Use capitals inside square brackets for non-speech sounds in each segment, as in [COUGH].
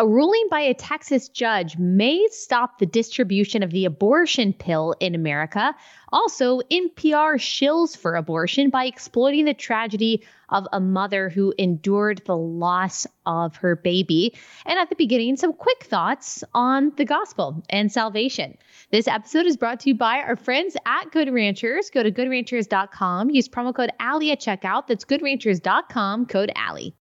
A ruling by a Texas judge may stop the distribution of the abortion pill in America. Also, NPR shills for abortion by exploiting the tragedy of a mother who endured the loss of her baby. And at the beginning, some quick thoughts on the gospel and salvation. This episode is brought to you by our friends at Good Ranchers. Go to goodranchers.com, use promo code Allie at checkout. That's goodranchers.com, code Allie.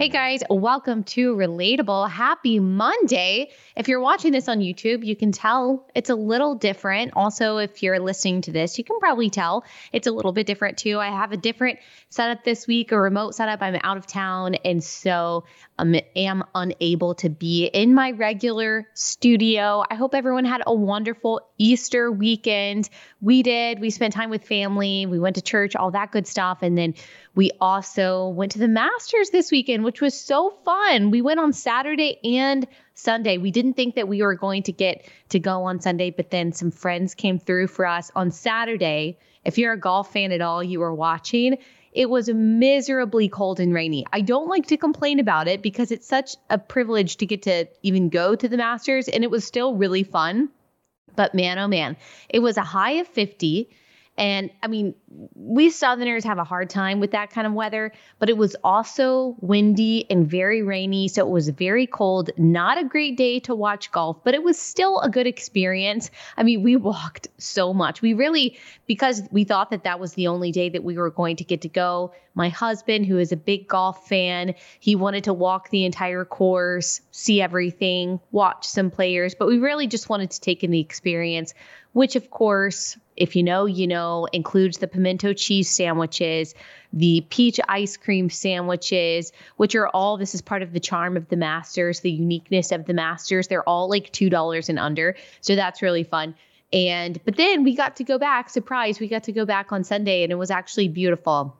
Hey guys, welcome to Relatable. Happy Monday. If you're watching this on YouTube, you can tell it's a little different. Also, if you're listening to this, you can probably tell it's a little bit different too. I have a different setup this week, a remote setup. I'm out of town, and so I am unable to be in my regular studio. I hope everyone had a wonderful Easter weekend. We did. We spent time with family, we went to church, all that good stuff. And then we also went to the Masters this weekend, which was so fun. We went on Saturday and Sunday. We didn't think that we were going to get to go on Sunday, but then some friends came through for us on Saturday. If you're a golf fan at all, you were watching. It was miserably cold and rainy. I don't like to complain about it because it's such a privilege to get to even go to the Masters, and it was still really fun. But man, oh man, it was a high of 50. And I mean, we Southerners have a hard time with that kind of weather, but it was also windy and very rainy. So it was very cold. Not a great day to watch golf, but it was still a good experience. I mean, we walked so much. We really, because we thought that that was the only day that we were going to get to go. My husband, who is a big golf fan, he wanted to walk the entire course, see everything, watch some players, but we really just wanted to take in the experience, which, of course, if you know, you know, includes the pimento cheese sandwiches, the peach ice cream sandwiches, which are all this is part of the charm of the Masters, the uniqueness of the Masters. They're all like $2 and under. So that's really fun. And but then we got to go back, surprise, we got to go back on Sunday and it was actually beautiful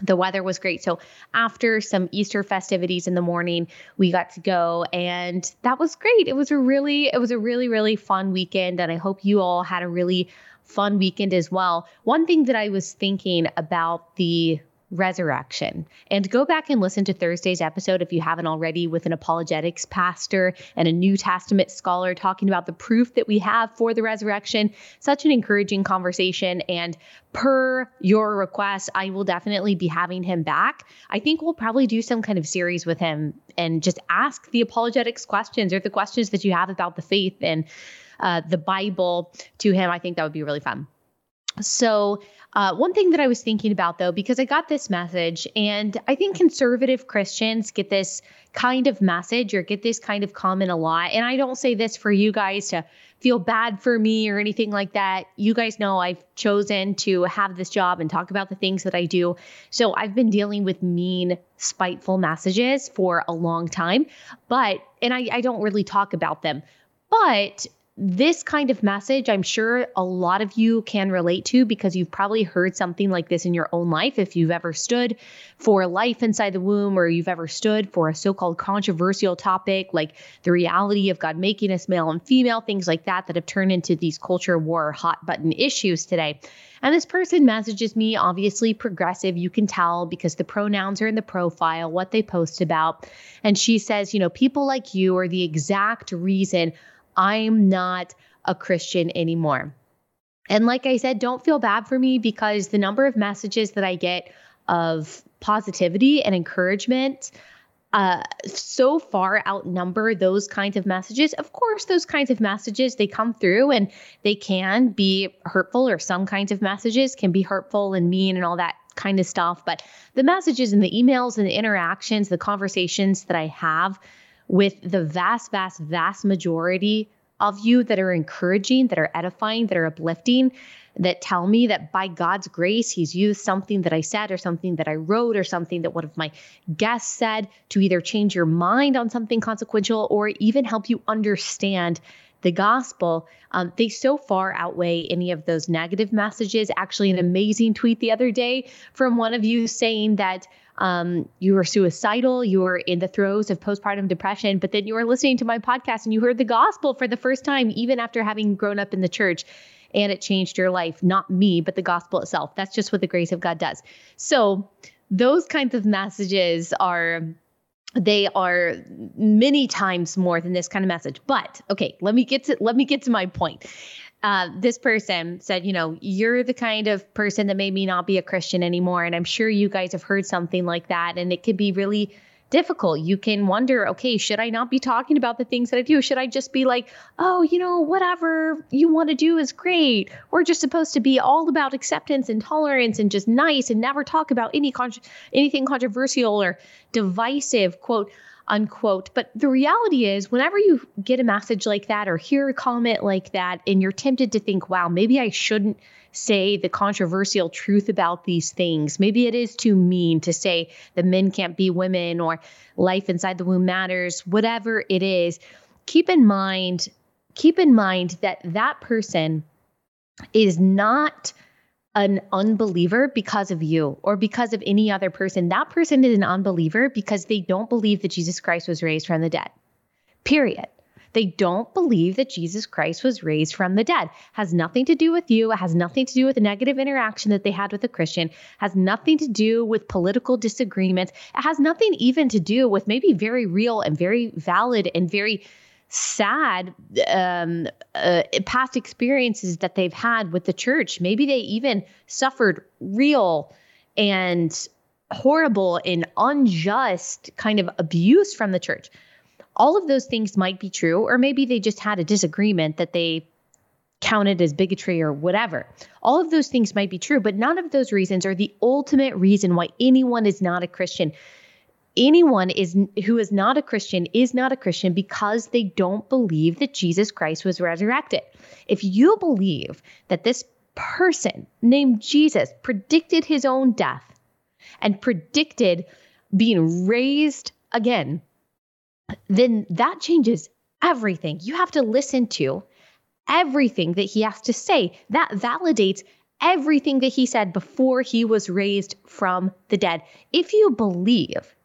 the weather was great. So after some Easter festivities in the morning, we got to go and that was great. It was a really it was a really really fun weekend and I hope you all had a really fun weekend as well. One thing that I was thinking about the resurrection. And go back and listen to Thursday's episode if you haven't already with an apologetics pastor and a New Testament scholar talking about the proof that we have for the resurrection. Such an encouraging conversation. And per your request, I will definitely be having him back. I think we'll probably do some kind of series with him and just ask the apologetics questions or the questions that you have about the faith and uh, the Bible to him. I think that would be really fun. So, uh, one thing that I was thinking about though, because I got this message, and I think conservative Christians get this kind of message or get this kind of comment a lot. And I don't say this for you guys to feel bad for me or anything like that. You guys know I've chosen to have this job and talk about the things that I do. So I've been dealing with mean, spiteful messages for a long time, but, and I, I don't really talk about them. But this kind of message, I'm sure a lot of you can relate to because you've probably heard something like this in your own life. If you've ever stood for life inside the womb, or you've ever stood for a so called controversial topic like the reality of God making us male and female, things like that, that have turned into these culture war hot button issues today. And this person messages me, obviously progressive, you can tell because the pronouns are in the profile, what they post about. And she says, you know, people like you are the exact reason I'm not a Christian anymore. And like I said, don't feel bad for me because the number of messages that I get of positivity and encouragement uh, so far outnumber those kinds of messages. Of course, those kinds of messages they come through and they can be hurtful, or some kinds of messages can be hurtful and mean and all that kind of stuff. But the messages and the emails and the interactions, the conversations that I have with the vast, vast, vast majority of you that are encouraging, that are edifying, that are uplifting, that tell me that by God's grace, He's used something that I said or something that I wrote or something that one of my guests said to either change your mind on something consequential or even help you understand the gospel, um, they so far outweigh any of those negative messages. Actually, an amazing tweet the other day from one of you saying that um, you were suicidal, you were in the throes of postpartum depression, but then you were listening to my podcast and you heard the gospel for the first time, even after having grown up in the church. and it changed your life. Not me, but the gospel itself. That's just what the grace of God does. So, those kinds of messages are they are many times more than this kind of message. But okay, let me get to let me get to my point. Uh, this person said, you know, you're the kind of person that made me not be a Christian anymore, and I'm sure you guys have heard something like that, and it could be really difficult. You can wonder, okay, should I not be talking about the things that I do? Should I just be like, oh, you know, whatever you want to do is great. We're just supposed to be all about acceptance and tolerance and just nice and never talk about any con- anything controversial or divisive, quote unquote. But the reality is, whenever you get a message like that or hear a comment like that, and you're tempted to think, wow, maybe I shouldn't say the controversial truth about these things. Maybe it is too mean to say that men can't be women or life inside the womb matters, whatever it is. Keep in mind, keep in mind that that person is not an unbeliever because of you or because of any other person. That person is an unbeliever because they don't believe that Jesus Christ was raised from the dead. Period. They don't believe that Jesus Christ was raised from the dead. Has nothing to do with you. It has nothing to do with the negative interaction that they had with a Christian. Has nothing to do with political disagreements. It has nothing even to do with maybe very real and very valid and very sad um, uh, past experiences that they've had with the church. Maybe they even suffered real and horrible and unjust kind of abuse from the church all of those things might be true, or maybe they just had a disagreement that they counted as bigotry or whatever. All of those things might be true, but none of those reasons are the ultimate reason why anyone is not a Christian. Anyone is who is not a Christian is not a Christian because they don't believe that Jesus Christ was resurrected. If you believe that this person named Jesus predicted his own death and predicted being raised again, then that changes everything. You have to listen to everything that he has to say. That validates everything that he said before he was raised from the dead. If you believe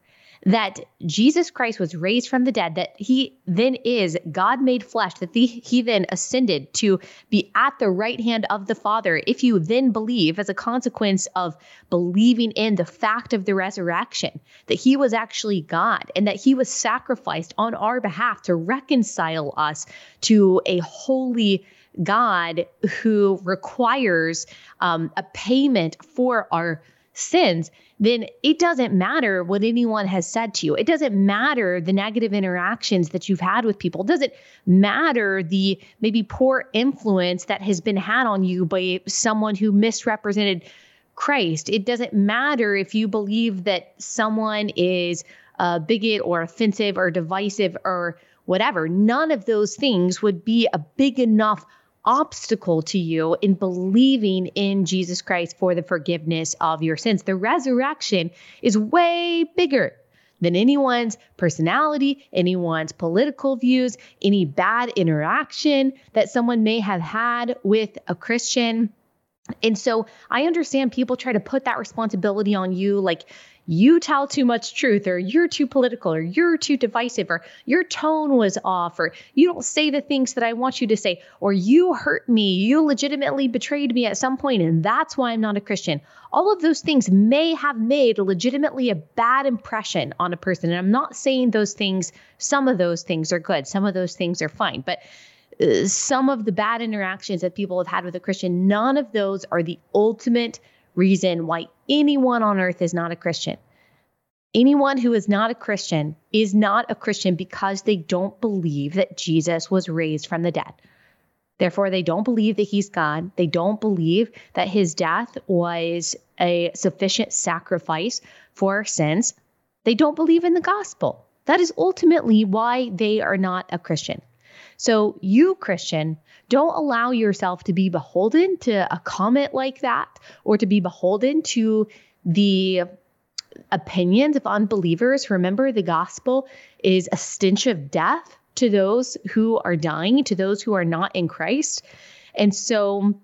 that Jesus Christ was raised from the dead, that he then is God made flesh, that the, he then ascended to be at the right hand of the Father. If you then believe, as a consequence of believing in the fact of the resurrection, that he was actually God and that he was sacrificed on our behalf to reconcile us to a holy God who requires um, a payment for our sins, then it doesn't matter what anyone has said to you. It doesn't matter the negative interactions that you've had with people. It doesn't matter the maybe poor influence that has been had on you by someone who misrepresented Christ. It doesn't matter if you believe that someone is a bigot or offensive or divisive or whatever. None of those things would be a big enough obstacle to you in believing in Jesus Christ for the forgiveness of your sins. The resurrection is way bigger than anyone's personality, anyone's political views, any bad interaction that someone may have had with a Christian. And so I understand people try to put that responsibility on you like you tell too much truth or you're too political or you're too divisive or your tone was off or you don't say the things that I want you to say or you hurt me, you legitimately betrayed me at some point and that's why I'm not a Christian. All of those things may have made legitimately a bad impression on a person and I'm not saying those things some of those things are good, some of those things are fine, but uh, some of the bad interactions that people have had with a Christian, none of those are the ultimate reason why anyone on earth is not a Christian. Anyone who is not a Christian is not a Christian because they don't believe that Jesus was raised from the dead. Therefore, they don't believe that he's God. They don't believe that his death was a sufficient sacrifice for our sins. They don't believe in the gospel. That is ultimately why they are not a Christian. So, you, Christian, don't allow yourself to be beholden to a comment like that or to be beholden to the opinions of unbelievers. Remember, the gospel is a stench of death to those who are dying, to those who are not in Christ. And so,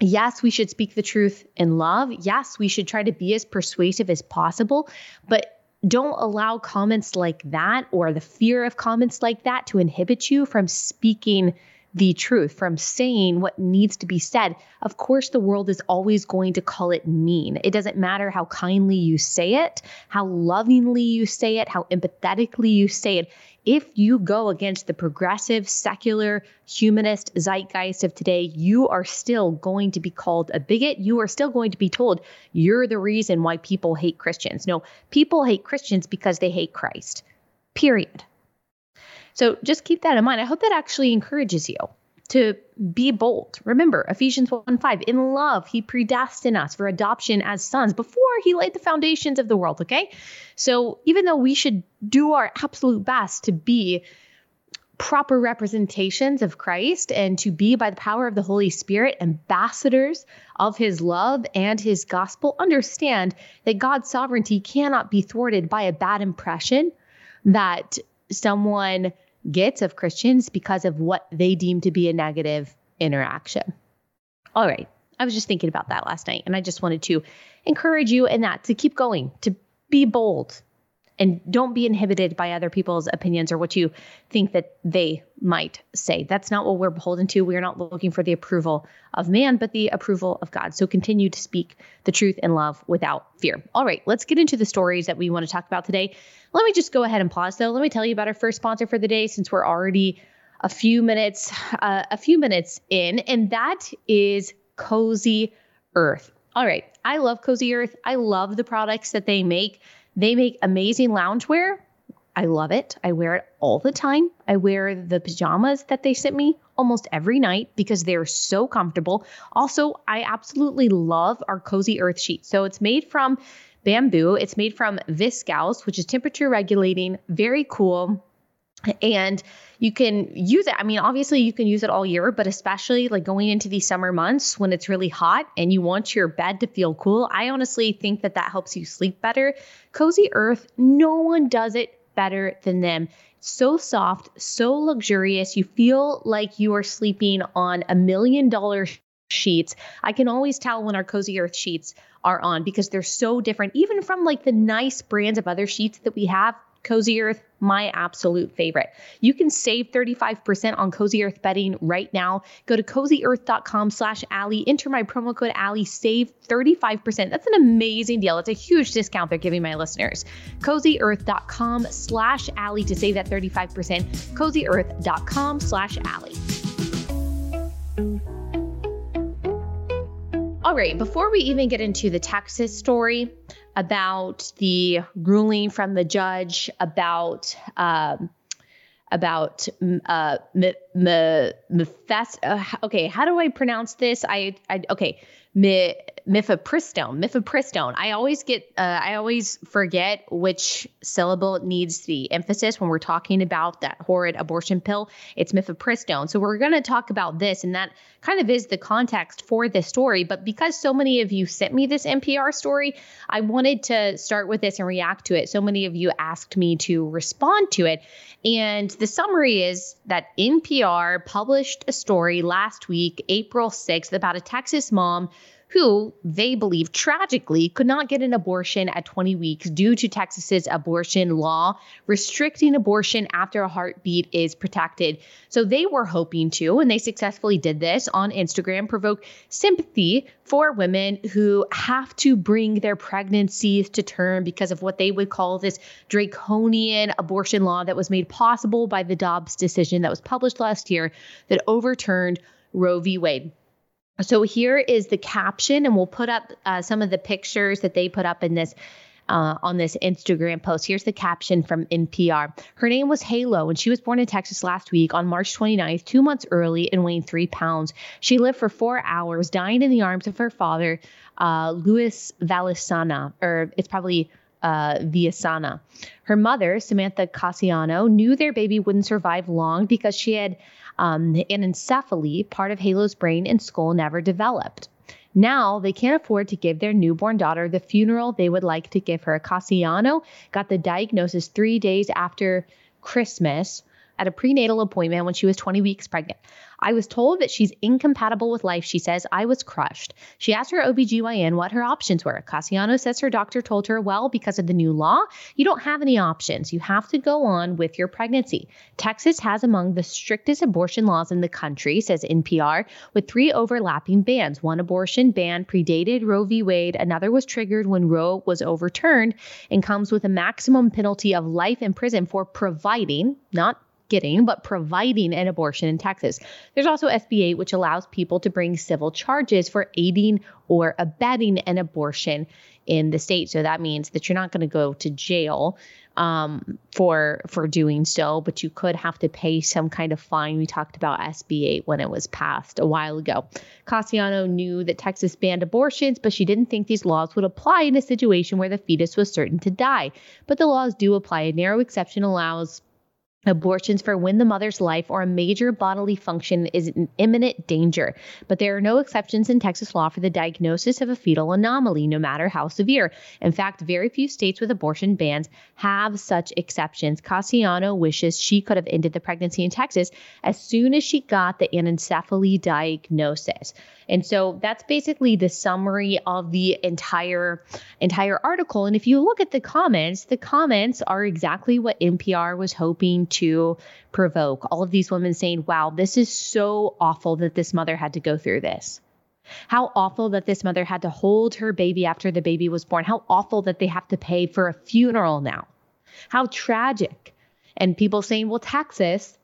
yes, we should speak the truth in love. Yes, we should try to be as persuasive as possible, but don't allow comments like that or the fear of comments like that to inhibit you from speaking the truth, from saying what needs to be said, of course, the world is always going to call it mean. It doesn't matter how kindly you say it, how lovingly you say it, how empathetically you say it. If you go against the progressive, secular, humanist zeitgeist of today, you are still going to be called a bigot. You are still going to be told you're the reason why people hate Christians. No, people hate Christians because they hate Christ, period. So just keep that in mind. I hope that actually encourages you to be bold. Remember, Ephesians 1 5, in love, he predestined us for adoption as sons before he laid the foundations of the world. Okay. So even though we should do our absolute best to be proper representations of Christ and to be, by the power of the Holy Spirit, ambassadors of his love and his gospel, understand that God's sovereignty cannot be thwarted by a bad impression that someone gets of Christians because of what they deem to be a negative interaction. All right. I was just thinking about that last night and I just wanted to encourage you in that to keep going, to be bold, and don't be inhibited by other people's opinions or what you think that they might say. That's not what we're beholden to. We're not looking for the approval of man, but the approval of God. So continue to speak the truth in love without fear. All right, let's get into the stories that we want to talk about today. Let me just go ahead and pause though. Let me tell you about our first sponsor for the day since we're already a few minutes uh, a few minutes in and that is Cozy Earth. All right, I love Cozy Earth. I love the products that they make. They make amazing loungewear. I love it. I wear it all the time. I wear the pajamas that they sent me almost every night because they're so comfortable. Also, I absolutely love our Cozy Earth sheet. So it's made from bamboo. It's made from viscose, which is temperature regulating, very cool and you can use it. I mean, obviously you can use it all year, but especially like going into these summer months when it's really hot and you want your bed to feel cool. I honestly think that that helps you sleep better. Cozy Earth, no one does it better than them. So soft, so luxurious. You feel like you are sleeping on a million dollar sheets. I can always tell when our Cozy Earth sheets are on because they're so different, even from like the nice brands of other sheets that we have. Cozy Earth, my absolute favorite. You can save 35% on Cozy Earth bedding right now. Go to cozyearth.com slash Allie, enter my promo code Allie, save 35%. That's an amazing deal. It's a huge discount they're giving my listeners. cozyearth.com slash Allie to save that 35%. cozyearth.com slash Allie. All right, before we even get into the Texas story, about the ruling from the judge about um, about uh, m- m- mifest- uh, okay how do i pronounce this? I, I okay mi- mifepristone mifepristone. I always get uh, i always forget which syllable needs the emphasis when we're talking about that horrid abortion pill. It's mifepristone. So we're going to talk about this and that kind of is the context for this story. But because so many of you sent me this npr story i wanted to start with this and react to it. So many of you asked me to respond to it. And the summary is that npr published a story last week april 6th about a texas mom who they believe tragically could not get an abortion at 20 weeks due to Texas's abortion law restricting abortion after a heartbeat is protected. So they were hoping to, and they successfully did this on Instagram, provoke sympathy for women who have to bring their pregnancies to term because of what they would call this draconian abortion law that was made possible by the Dobbs decision that was published last year that overturned Roe v. Wade. So here is the caption, and we'll put up uh, some of the pictures that they put up in this. Uh, on this Instagram post. Here's the caption from NPR. Her name was Halo, and she was born in Texas last week on March 29th, two months early, and weighing three pounds. She lived for four hours, dying in the arms of her father, uh, Luis Valisana, or it's probably uh, Viasana. Her mother, Samantha Casiano, knew their baby wouldn't survive long because she had um, anencephaly, part of Halo's brain and skull, never developed. Now they can't afford to give their newborn daughter the funeral they would like to give her. Casiano got the diagnosis three days after Christmas at a prenatal appointment when she was 20 weeks pregnant. I was told that she's incompatible with life, she says. I was crushed. She asked her OBGYN what her options were. Casiano says her doctor told her, well, because of the new law, you don't have any options. You have to go on with your pregnancy. Texas has among the strictest abortion laws in the country, says NPR, with three overlapping bans. One abortion ban predated Roe v. Wade, another was triggered when Roe was overturned and comes with a maximum penalty of life in prison for providing, not getting, but providing an abortion in Texas. There's also SB 8, which allows people to bring civil charges for aiding or abetting an abortion in the state. So that means that you're not going to go to jail um, for for doing so, but you could have to pay some kind of fine. We talked about SB 8 when it was passed a while ago. Casiano knew that Texas banned abortions, but she didn't think these laws would apply in a situation where the fetus was certain to die. But the laws do apply. A narrow exception allows abortions for when the mother's life or a major bodily function is in imminent danger. But there are no exceptions in Texas law for the diagnosis of a fetal anomaly, no matter how severe. In fact, very few states with abortion bans have such exceptions. Casiano wishes she could have ended the pregnancy in Texas as soon as she got the anencephaly diagnosis. And so that's basically the summary of the entire entire article. And if you look at the comments, the comments are exactly what NPR was hoping to provoke. All of these women saying, "Wow, this is so awful that this mother had to go through this." How awful that this mother had to hold her baby after the baby was born. How awful that they have to pay for a funeral now. How tragic. And people saying, well, Texas,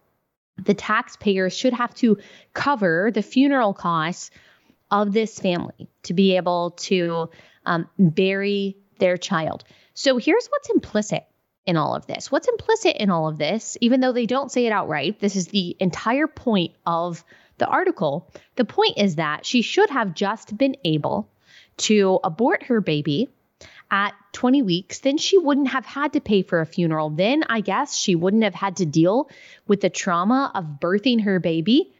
the taxpayers should have to cover the funeral costs of this family to be able to um, bury their child. So here's what's implicit in all of this. What's implicit in all of this, even though they don't say it outright, this is the entire point of the article. The point is that she should have just been able to abort her baby at 20 weeks, then she wouldn't have had to pay for a funeral. Then I guess she wouldn't have had to deal with the trauma of birthing her baby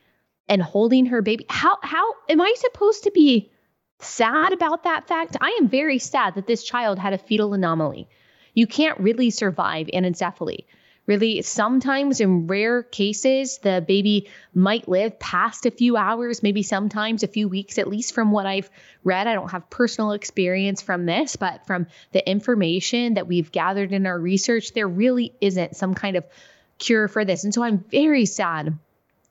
and holding her baby. How how am I supposed to be sad about that fact? I am very sad that this child had a fetal anomaly. You can't really survive anencephaly. Really, sometimes in rare cases, the baby might live past a few hours, maybe sometimes a few weeks, at least from what I've read. I don't have personal experience from this, but from the information that we've gathered in our research, there really isn't some kind of cure for this. And so I'm very sad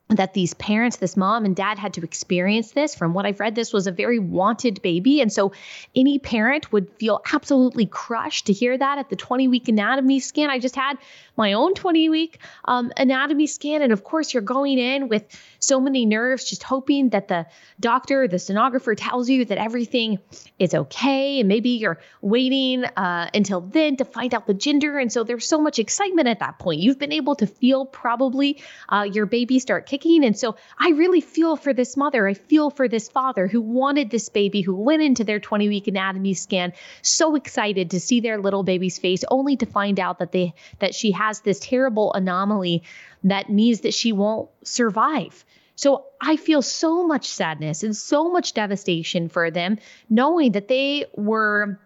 that these parents, this mom and dad had to experience this. From what I've read, this was a very wanted baby. And so any parent would feel absolutely crushed to hear that at the 20 week anatomy scan. I just had my own 20 week um, anatomy scan. And of course, you're going in with so many nerves, just hoping that the doctor, the sonographer tells you that everything is okay. And maybe you're waiting uh, until then to find out the gender. And so there's so much excitement at that point. You've been able to feel probably uh, your baby start kicking. And so I really feel for this mother. I feel for this father who wanted this baby, who went into their 20 week anatomy scan so excited to see their little baby's face, only to find out that they that she has this terrible anomaly that means that she won't survive. So I feel so much sadness and so much devastation for them, knowing that they were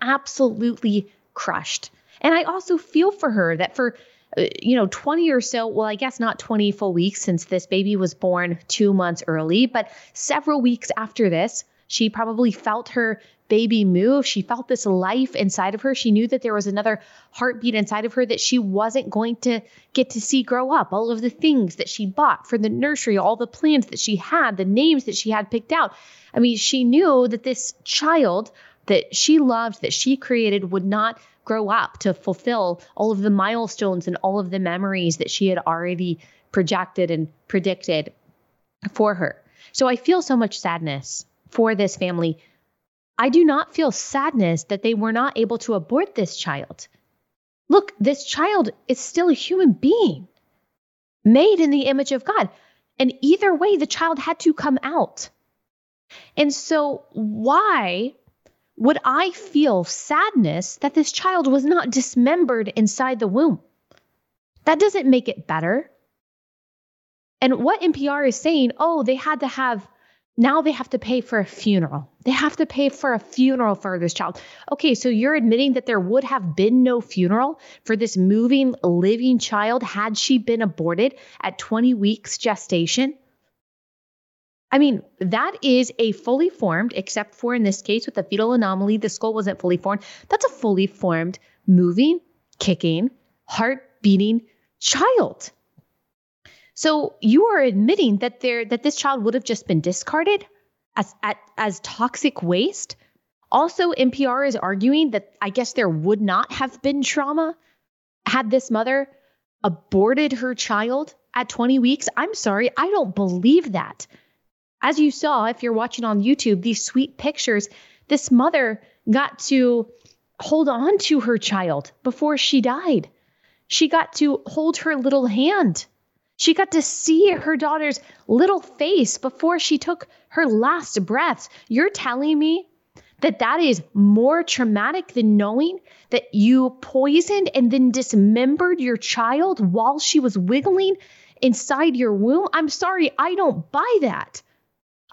absolutely crushed. And I also feel for her that for Uh, you know 20 or so well i guess not 20 full weeks since this baby was born 2 months early but several weeks after this she probably felt her baby move. She felt this life inside of her. She knew that there was another heartbeat inside of her that she wasn't going to get to see grow up. All of the things that she bought for the nursery, all the plans that she had, the names that she had picked out. I mean, she knew that this child that she loved, that she created, would not grow up to fulfill all of the milestones and all of the memories that she had already projected and predicted for her. So I feel so much sadness for this family I do not feel sadness that they were not able to abort this child. Look, this child is still a human being, made in the image of God. And either way, the child had to come out. And so, why would I feel sadness that this child was not dismembered inside the womb? That doesn't make it better. And what NPR is saying, oh, they had to have now they have to pay for a funeral. They have to pay for a funeral for this child. Okay, so you're admitting that there would have been no funeral for this moving, living child had she been aborted at 20 weeks gestation? I mean, that is a fully formed, except for in this case with the fetal anomaly, the skull wasn't fully formed. That's a fully formed, moving, kicking, heart beating child. So you are admitting that there that this child would have just been discarded as at, as toxic waste. Also, NPR is arguing that I guess there would not have been trauma had this mother aborted her child at 20 weeks. I'm sorry, I don't believe that. As you saw, if you're watching on YouTube, these sweet pictures, this mother got to hold on to her child before she died. She got to hold her little hand. She got to see her daughter's little face before she took her last breaths. You're telling me that that is more traumatic than knowing that you poisoned and then dismembered your child while she was wiggling inside your womb? I'm sorry, I don't buy that.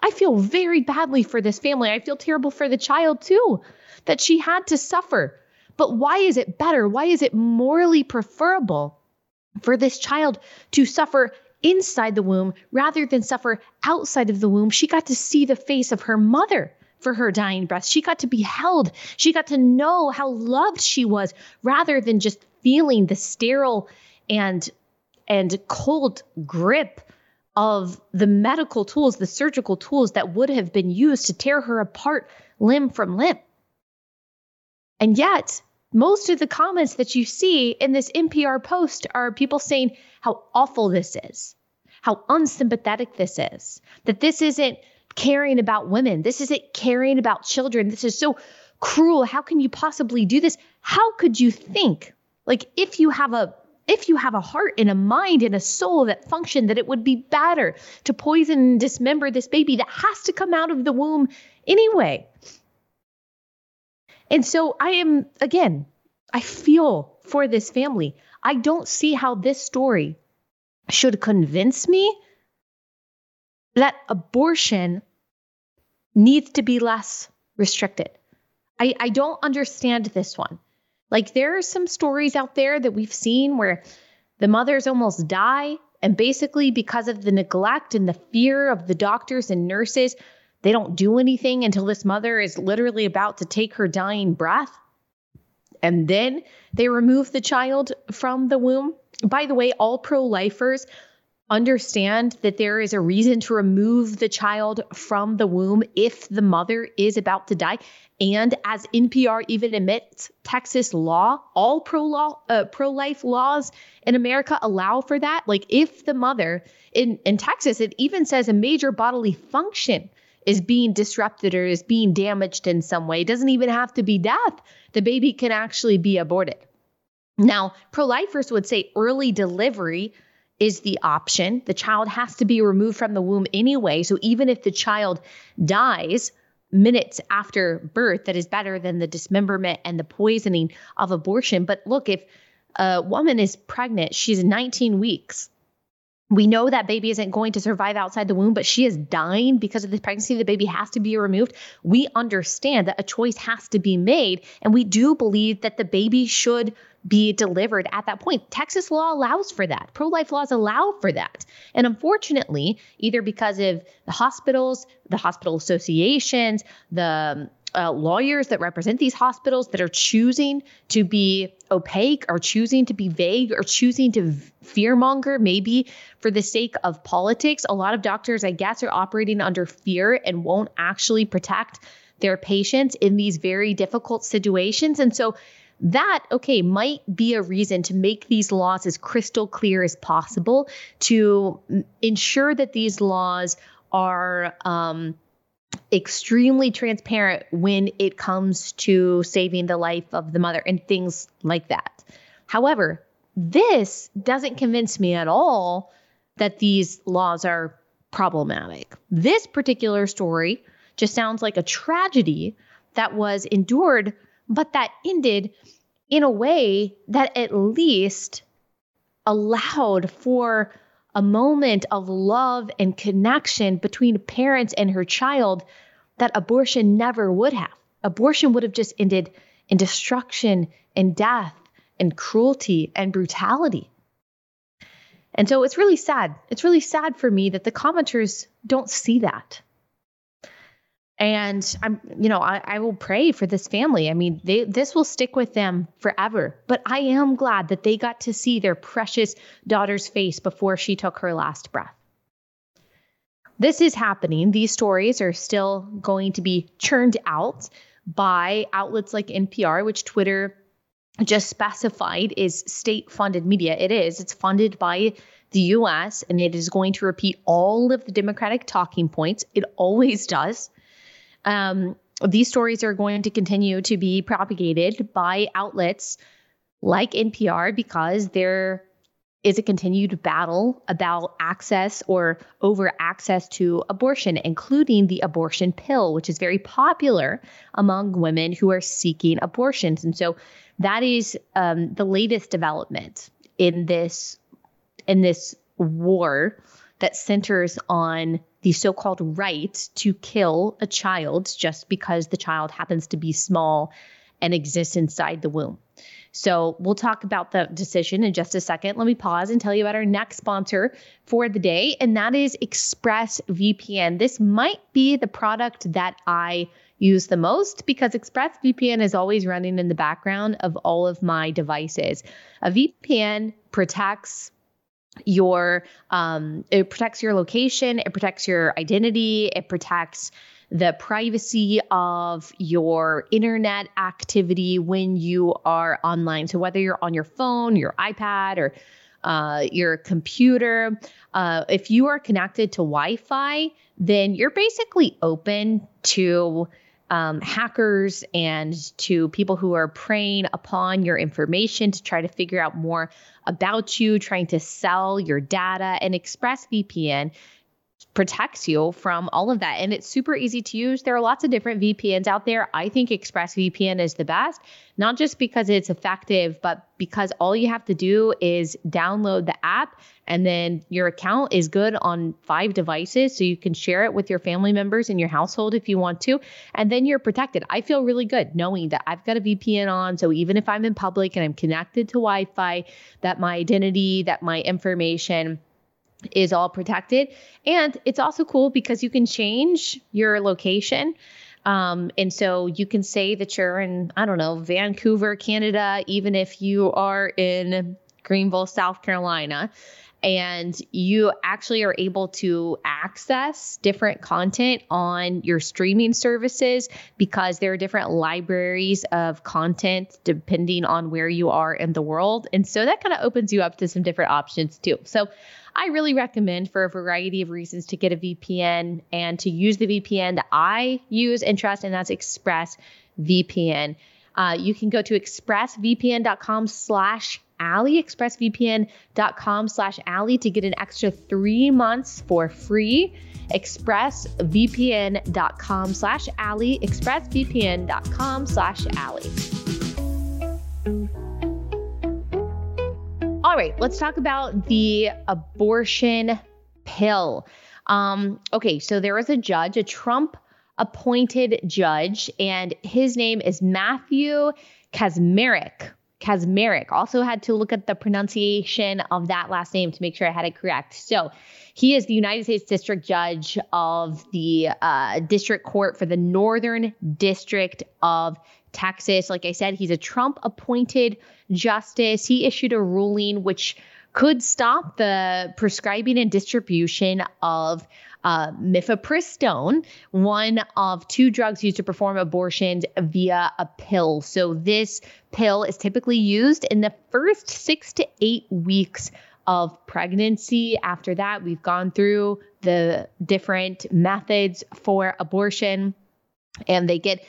I feel very badly for this family. I feel terrible for the child too, that she had to suffer. But why is it better? Why is it morally preferable for this child to suffer inside the womb rather than suffer outside of the womb? She got to see the face of her mother for her dying breath. She got to be held. She got to know how loved she was rather than just feeling the sterile and and cold grip of the medical tools, the surgical tools that would have been used to tear her apart limb from limb. And yet, most of the comments that you see in this NPR post are people saying how awful this is, how unsympathetic this is, that this isn't caring about women, this isn't caring about children, this is so cruel. How can you possibly do this? How could you think? Like, if you have a if you have a heart and a mind and a soul that function, that it would be better to poison and dismember this baby that has to come out of the womb anyway. And so I am, again, I feel for this family. I don't see how this story should convince me that abortion needs to be less restricted. I, I don't understand this one. Like there are some stories out there that we've seen where the mothers almost die. And basically, because of the neglect and the fear of the doctors and nurses, they don't do anything until this mother is literally about to take her dying breath. And then they remove the child from the womb. By the way, all pro lifers understand that there is a reason to remove the child from the womb if the mother is about to die. And as NPR even admits, Texas law, all pro law, uh, pro life laws in America allow for that. Like if the mother in in Texas, it even says a major bodily function is being disrupted or is being damaged in some way. It doesn't even have to be death. The baby can actually be aborted. Now, pro lifers would say early delivery is the option. The child has to be removed from the womb anyway. So even if the child dies, minutes after birth that is better than the dismemberment and the poisoning of abortion. But look, if a woman is pregnant, she's 19 weeks. We know that baby isn't going to survive outside the womb, but she is dying because of this pregnancy. The baby has to be removed. We understand that a choice has to be made. And we do believe that the baby should be delivered at that point. Texas law allows for that. Pro life laws allow for that. And unfortunately, either because of the hospitals, the hospital associations, the uh, lawyers that represent these hospitals that are choosing to be opaque or choosing to be vague or choosing to fearmonger, maybe for the sake of politics. A lot of doctors, I guess, are operating under fear and won't actually protect their patients in these very difficult situations. And so that, okay, might be a reason to make these laws as crystal clear as possible to ensure that these laws are um, extremely transparent when it comes to saving the life of the mother and things like that. However, this doesn't convince me at all that these laws are problematic. This particular story just sounds like a tragedy that was endured but that ended in a way that at least allowed for a moment of love and connection between parents and her child that abortion never would have. Abortion would have just ended in destruction and death and cruelty and brutality. And so it's really sad. It's really sad for me that the commenters don't see that. And I'm, you know, I, I will pray for this family. I mean, they, this will stick with them forever. But I am glad that they got to see their precious daughter's face before she took her last breath. This is happening. These stories are still going to be churned out by outlets like NPR, which Twitter just specified is state funded media. It is, it's funded by the US and it is going to repeat all of the Democratic talking points. It always [LAUGHS] does. Um, these stories are going to continue to be propagated by outlets like NPR because there is a continued battle about access or over access to abortion, including the abortion pill, which is very popular among women who are seeking abortions. And so that is um, the latest development in this in this war that centers on the so called right to kill a child just because the child happens to be small and exists inside the womb. So we'll talk about the decision in just a second. Let me pause and tell you about our next sponsor for the day, and that is ExpressVPN. This might be the product that I use the most because ExpressVPN is always running in the background of all of my devices. A VPN protects your um, it protects your location it protects your identity it protects the privacy of your internet activity when you are online. So whether you're on your phone your ipad or uh, your computer uh, if you are connected to wi-fi then you're basically open to um, hackers and to people who are preying upon your information to try to figure out more about you, trying to sell your data. And ExpressVPN protects you from all of that. And it's super easy to use. There are lots of different VPNs out there. I think ExpressVPN is the best, not just because it's effective, but because all you have to do is download the app and then your account is good on five devices. So you can share it with your family members in your household if you want to. And then you're protected. I feel really good knowing that I've got a VPN on. So even if I'm in public and I'm connected to Wi Fi, that my identity, that my information, is all protected. And it's also cool because you can change your location. Um, and so you can say that you're in, I don't know, Vancouver, Canada, even if you are in Greenville, South Carolina. And you actually are able to access different content on your streaming services because there are different libraries of content depending on where you are in the world. And so that kind of opens you up to some different options too. So I really recommend for a variety of reasons to get a VPN and to use the VPN that I use and trust, and that's ExpressVPN. Uh, you can go to expressvpn.com slash Allie, expressvpn.com slash Allie to get an extra three months for free. expressvpn.com slash Allie, expressvpn.com slash Allie. All right, let's talk about the abortion pill. Um, okay, so there was a judge, a Trump appointed judge, and his name is Matthew Kacsmaryk. Kacsmaryk. Also had to look at the pronunciation of that last name to make sure I had it correct. So he is the United States District Judge of the uh, District Court for the Northern District of Texas. Like I said, he's a Trump appointed justice. He issued a ruling which could stop the prescribing and distribution of uh, mifepristone, one of two drugs used to perform abortions via a pill. So, this pill is typically used in the first six to eight weeks of pregnancy. After that, we've gone through the different methods for abortion, and they get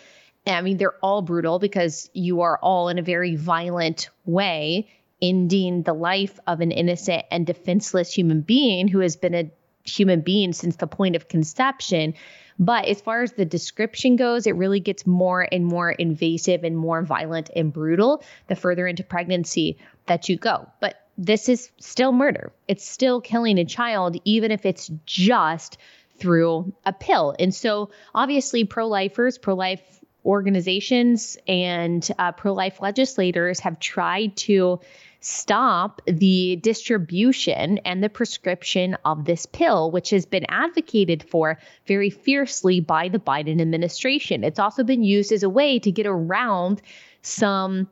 I mean, they're all brutal because you are all in a very violent way ending the life of an innocent and defenseless human being who has been a human being since the point of conception. But as far as the description goes, it really gets more and more invasive and more violent and brutal the further into pregnancy that you go. But this is still murder. It's still killing a child, even if it's just through a pill. And so, obviously, pro lifers, pro life organizations, and uh, pro life legislators have tried to stop the distribution and the prescription of this pill, which has been advocated for very fiercely by the Biden administration. It's also been used as a way to get around some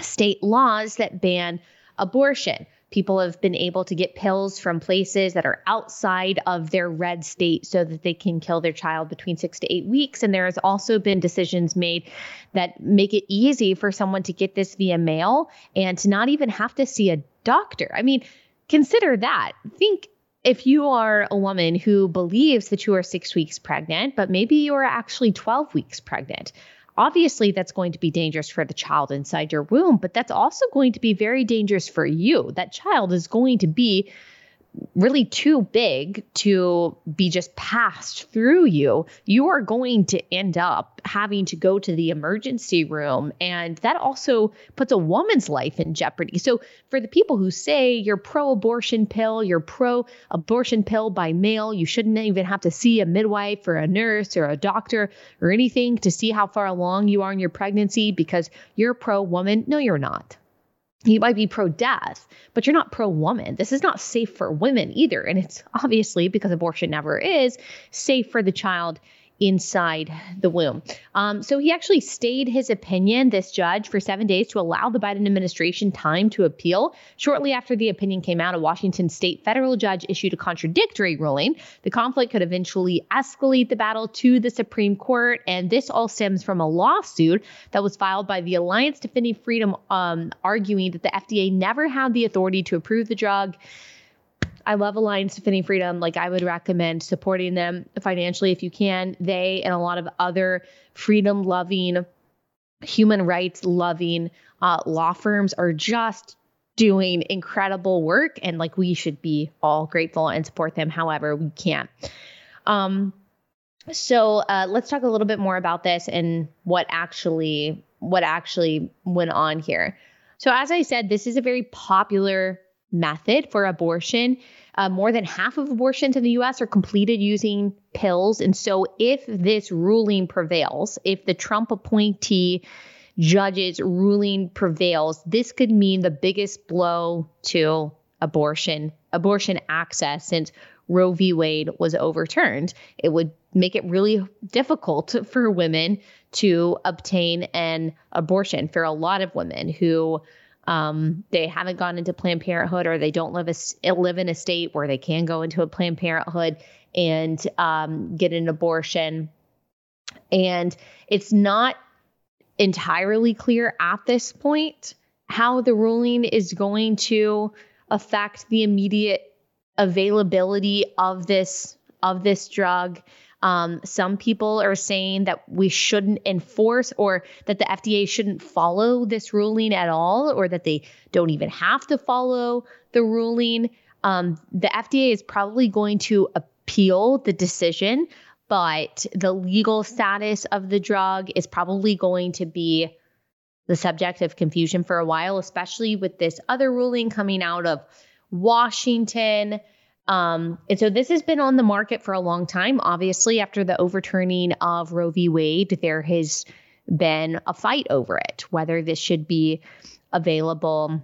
state laws that ban abortion people have been able to get pills from places that are outside of their red state so that they can kill their child between six to eight weeks. And there has also been decisions made that make it easy for someone to get this via mail and to not even have to see a doctor. I mean, consider that. Think if you are a woman who believes that you are six weeks pregnant, but maybe you are actually 12 weeks pregnant. Obviously, that's going to be dangerous for the child inside your womb, but that's also going to be very dangerous for you. That child is going to be really too big to be just passed through you, you are going to end up having to go to the emergency room. And that also puts a woman's life in jeopardy. So, for the people who say you're pro abortion pill, you're pro abortion pill by mail, you shouldn't even have to see a midwife or a nurse or a doctor or anything to see how far along you are in your pregnancy because you're pro woman. No, you're not you might be pro death, but you're not pro woman. This is not safe for women either. And it's obviously because abortion never is safe for the child inside the womb. Um, so he actually stayed his opinion, this judge, for seven days to allow the Biden administration time to appeal. Shortly after the opinion came out, a Washington state federal judge issued a contradictory ruling. The conflict could eventually escalate the battle to the Supreme Court, and this all stems from a lawsuit that was filed by the Alliance Defending Freedom, um, arguing that the FDA never had the authority to approve the drug. I love Alliance Defending Freedom. Like I would recommend supporting them financially if you can. They and a lot of other freedom loving, human rights loving uh, law firms are just doing incredible work and like we should be all grateful and support them however we can um so uh, let's talk a little bit more about this and what actually what actually went on here so as i said this is a very popular method for abortion. Uh, more than half of abortions in the US are completed using pills. And so, if this ruling prevails, if the Trump appointee judge's ruling prevails, this could mean the biggest blow to abortion, abortion access since Roe v. Wade was overturned. It would make it really difficult for women to obtain an abortion for a lot of women who um, they haven't gone into Planned Parenthood or they don't live a, live in a state where they can go into a Planned Parenthood and um, get an abortion. And it's not entirely clear at this point how the ruling is going to affect the immediate availability of this of this drug um, some people are saying that we shouldn't enforce or that the FDA shouldn't follow this ruling at all, or that they don't even have to follow the ruling. Um, the FDA is probably going to appeal the decision, but the legal status of the drug is probably going to be the subject of confusion for a while, especially with this other ruling coming out of Washington um, and so this has been on the market for a long time. Obviously, after the overturning of Roe v. Wade, there has been a fight over it, whether this should be available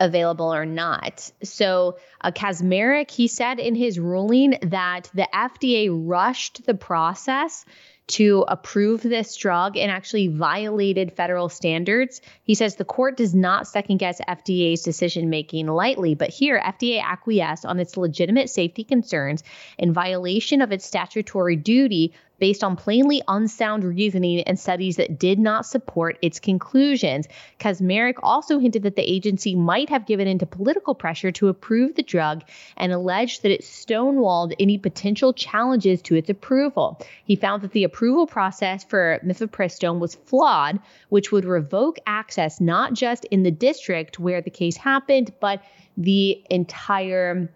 available or not. So, uh, Kacsmaryk, he said in his ruling that the FDA rushed the process to approve this drug and actually violated federal standards. He says the court does not second guess FDA's decision making lightly, but here FDA acquiesced on its legitimate safety concerns in violation of its statutory duty based on plainly unsound reasoning and studies that did not support its conclusions. Kacsmaryk also hinted that the agency might have given in to political pressure to approve the drug and alleged that it stonewalled any potential challenges to its approval. He found that the approval process for mifepristone was flawed, which would revoke access not just in the district where the case happened, but the entire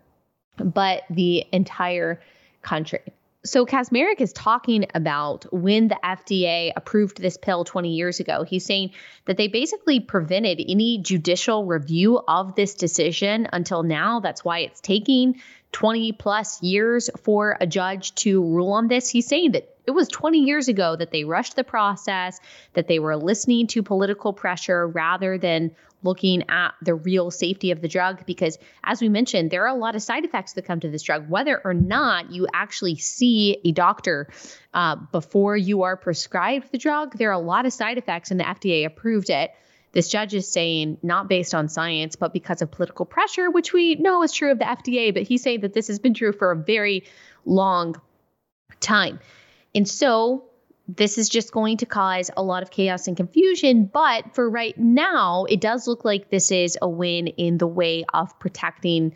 but the entire country. So Kacsmaryk is talking about when the FDA approved this pill 20 years ago. He's saying that they basically prevented any judicial review of this decision until now. That's why it's taking 20 plus years for a judge to rule on this. He's saying that it was 20 years ago that they rushed the process, that they were listening to political pressure rather than looking at the real safety of the drug. Because, as we mentioned, there are a lot of side effects that come to this drug, whether or not you actually see a doctor uh, before you are prescribed the drug. There are a lot of side effects, and the FDA approved it. This judge is saying not based on science, but because of political pressure, which we know is true of the FDA, but he's saying that this has been true for a very long time. And so this is just going to cause a lot of chaos and confusion. But for right now, it does look like this is a win in the way of protecting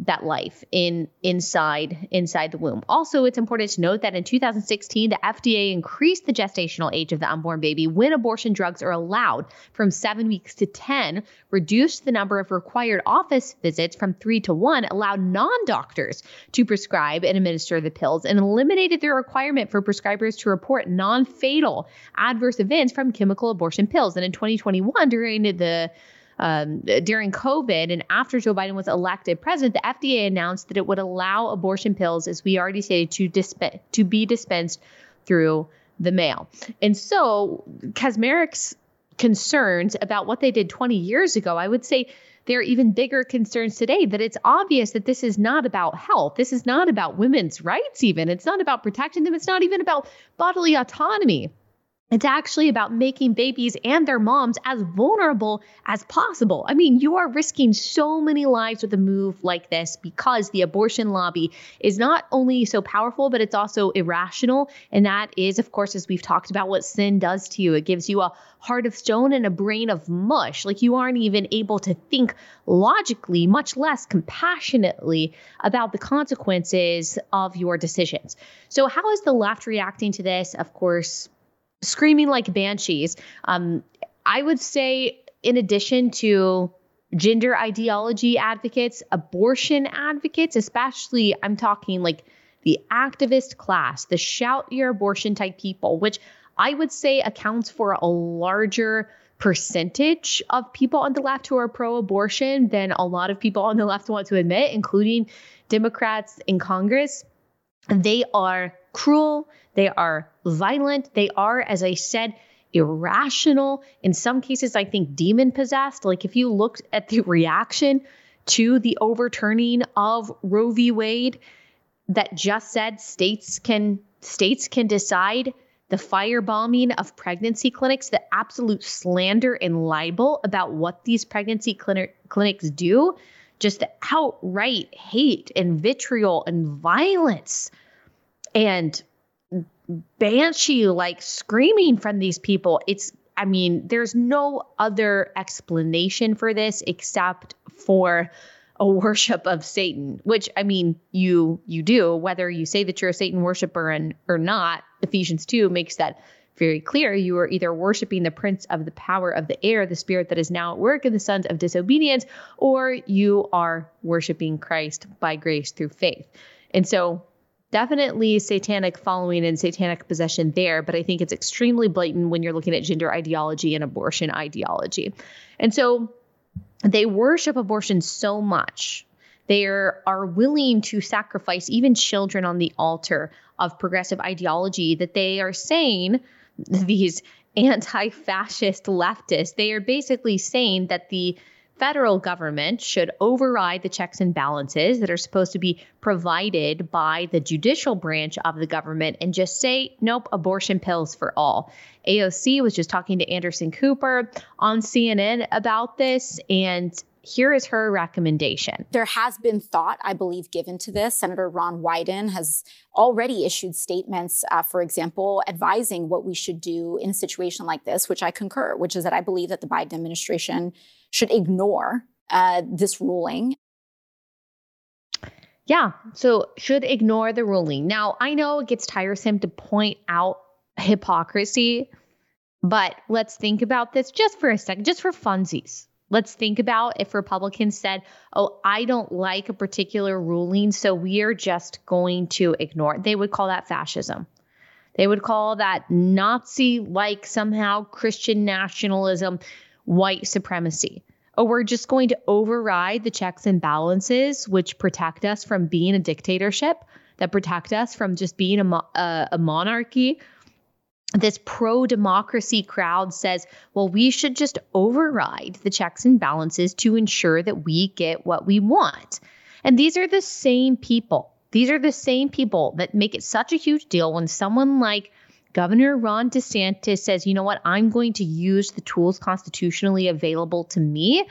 that life in inside inside the womb. Also, it's important to note that in 2016, the FDA increased the gestational age of the unborn baby when abortion drugs are allowed from 7 weeks to 10, reduced the number of required office visits from 3 to 1, allowed non-doctors to prescribe and administer the pills and eliminated the requirement for prescribers to report non-fatal adverse events from chemical abortion pills. And in 2021 during the um, during COVID and after Joe Biden was elected president, the FDA announced that it would allow abortion pills, as we already stated, to disp- to be dispensed through the mail. And so, Kacsmaryk's concerns about what they did 20 years ago, I would say there are even bigger concerns today that it's obvious that this is not about health. This is not about women's rights, even. It's not about protecting them. It's not even about bodily autonomy. It's actually about making babies and their moms as vulnerable as possible. I mean, you are risking so many lives with a move like this because the abortion lobby is not only so powerful, but it's also irrational. And that is, of course, as we've talked about, what sin does to you. It gives you a heart of stone and a brain of mush. Like you aren't even able to think logically, much less compassionately about the consequences of your decisions. So, how is the left reacting to this? Of course, screaming like banshees. Um, I would say, in addition to gender ideology advocates, abortion advocates, especially, I'm talking like the activist class, the shout your abortion type people, which I would say accounts for a larger percentage of people on the left who are pro abortion than a lot of people on the left want to admit, including Democrats in Congress. They are cruel, they are violent, they are, as I said, irrational. In some cases, I think demon possessed. Like if you looked at the reaction to the overturning of Roe v. Wade that just said states can states can decide the firebombing of pregnancy clinics, the absolute slander and libel about what these pregnancy clinic, clinics do, just the outright hate and vitriol and violence and banshee like screaming from these people. It's, I mean, there's no other explanation for this except for a [LAUGHS] worship of Satan, which I mean, you you do whether you say that you're a Satan worshiper and or not. Ephesians 2 makes that very clear. You are either worshiping the prince of the power of the air, the spirit that is now at work in the sons of disobedience, or you are worshiping Christ by grace through faith. And so definitely satanic following and satanic possession there, but I think it's extremely blatant when you're looking at gender ideology and abortion ideology. And so they worship abortion so much. They are, willing to sacrifice even children on the altar of progressive ideology that they are saying these anti fascist leftists, they are basically saying that the federal government should override the checks and balances that are supposed to be provided by the judicial branch of the government and just say, nope, abortion pills for all. AOC was just talking to Anderson Cooper on CNN about this, and here is her recommendation. There has been thought, I believe, given to this. Senator Ron Wyden has already issued statements, uh, for example, advising what we should do in a situation like this, which I concur, which is that I believe that the Biden administration should ignore uh, this ruling. Yeah, so should ignore the ruling. Now, I know it gets tiresome to point out hypocrisy, but let's think about this just for a second, just for funsies. Let's think about if Republicans said, oh, I don't like a particular ruling, so we are just going to ignore it. They would call that fascism. They would call that Nazi like somehow Christian nationalism, white supremacy. Oh, we're just going to override the checks and balances which protect us from being a dictatorship, that protect us from just being a, a, a monarchy this pro democracy crowd says, well, we should just override the checks and balances to ensure that we get what we want. And these are the same people. These are the same people that make it such a huge deal when someone like Governor Ron DeSantis says, you know what, I'm going to use the tools constitutionally available to me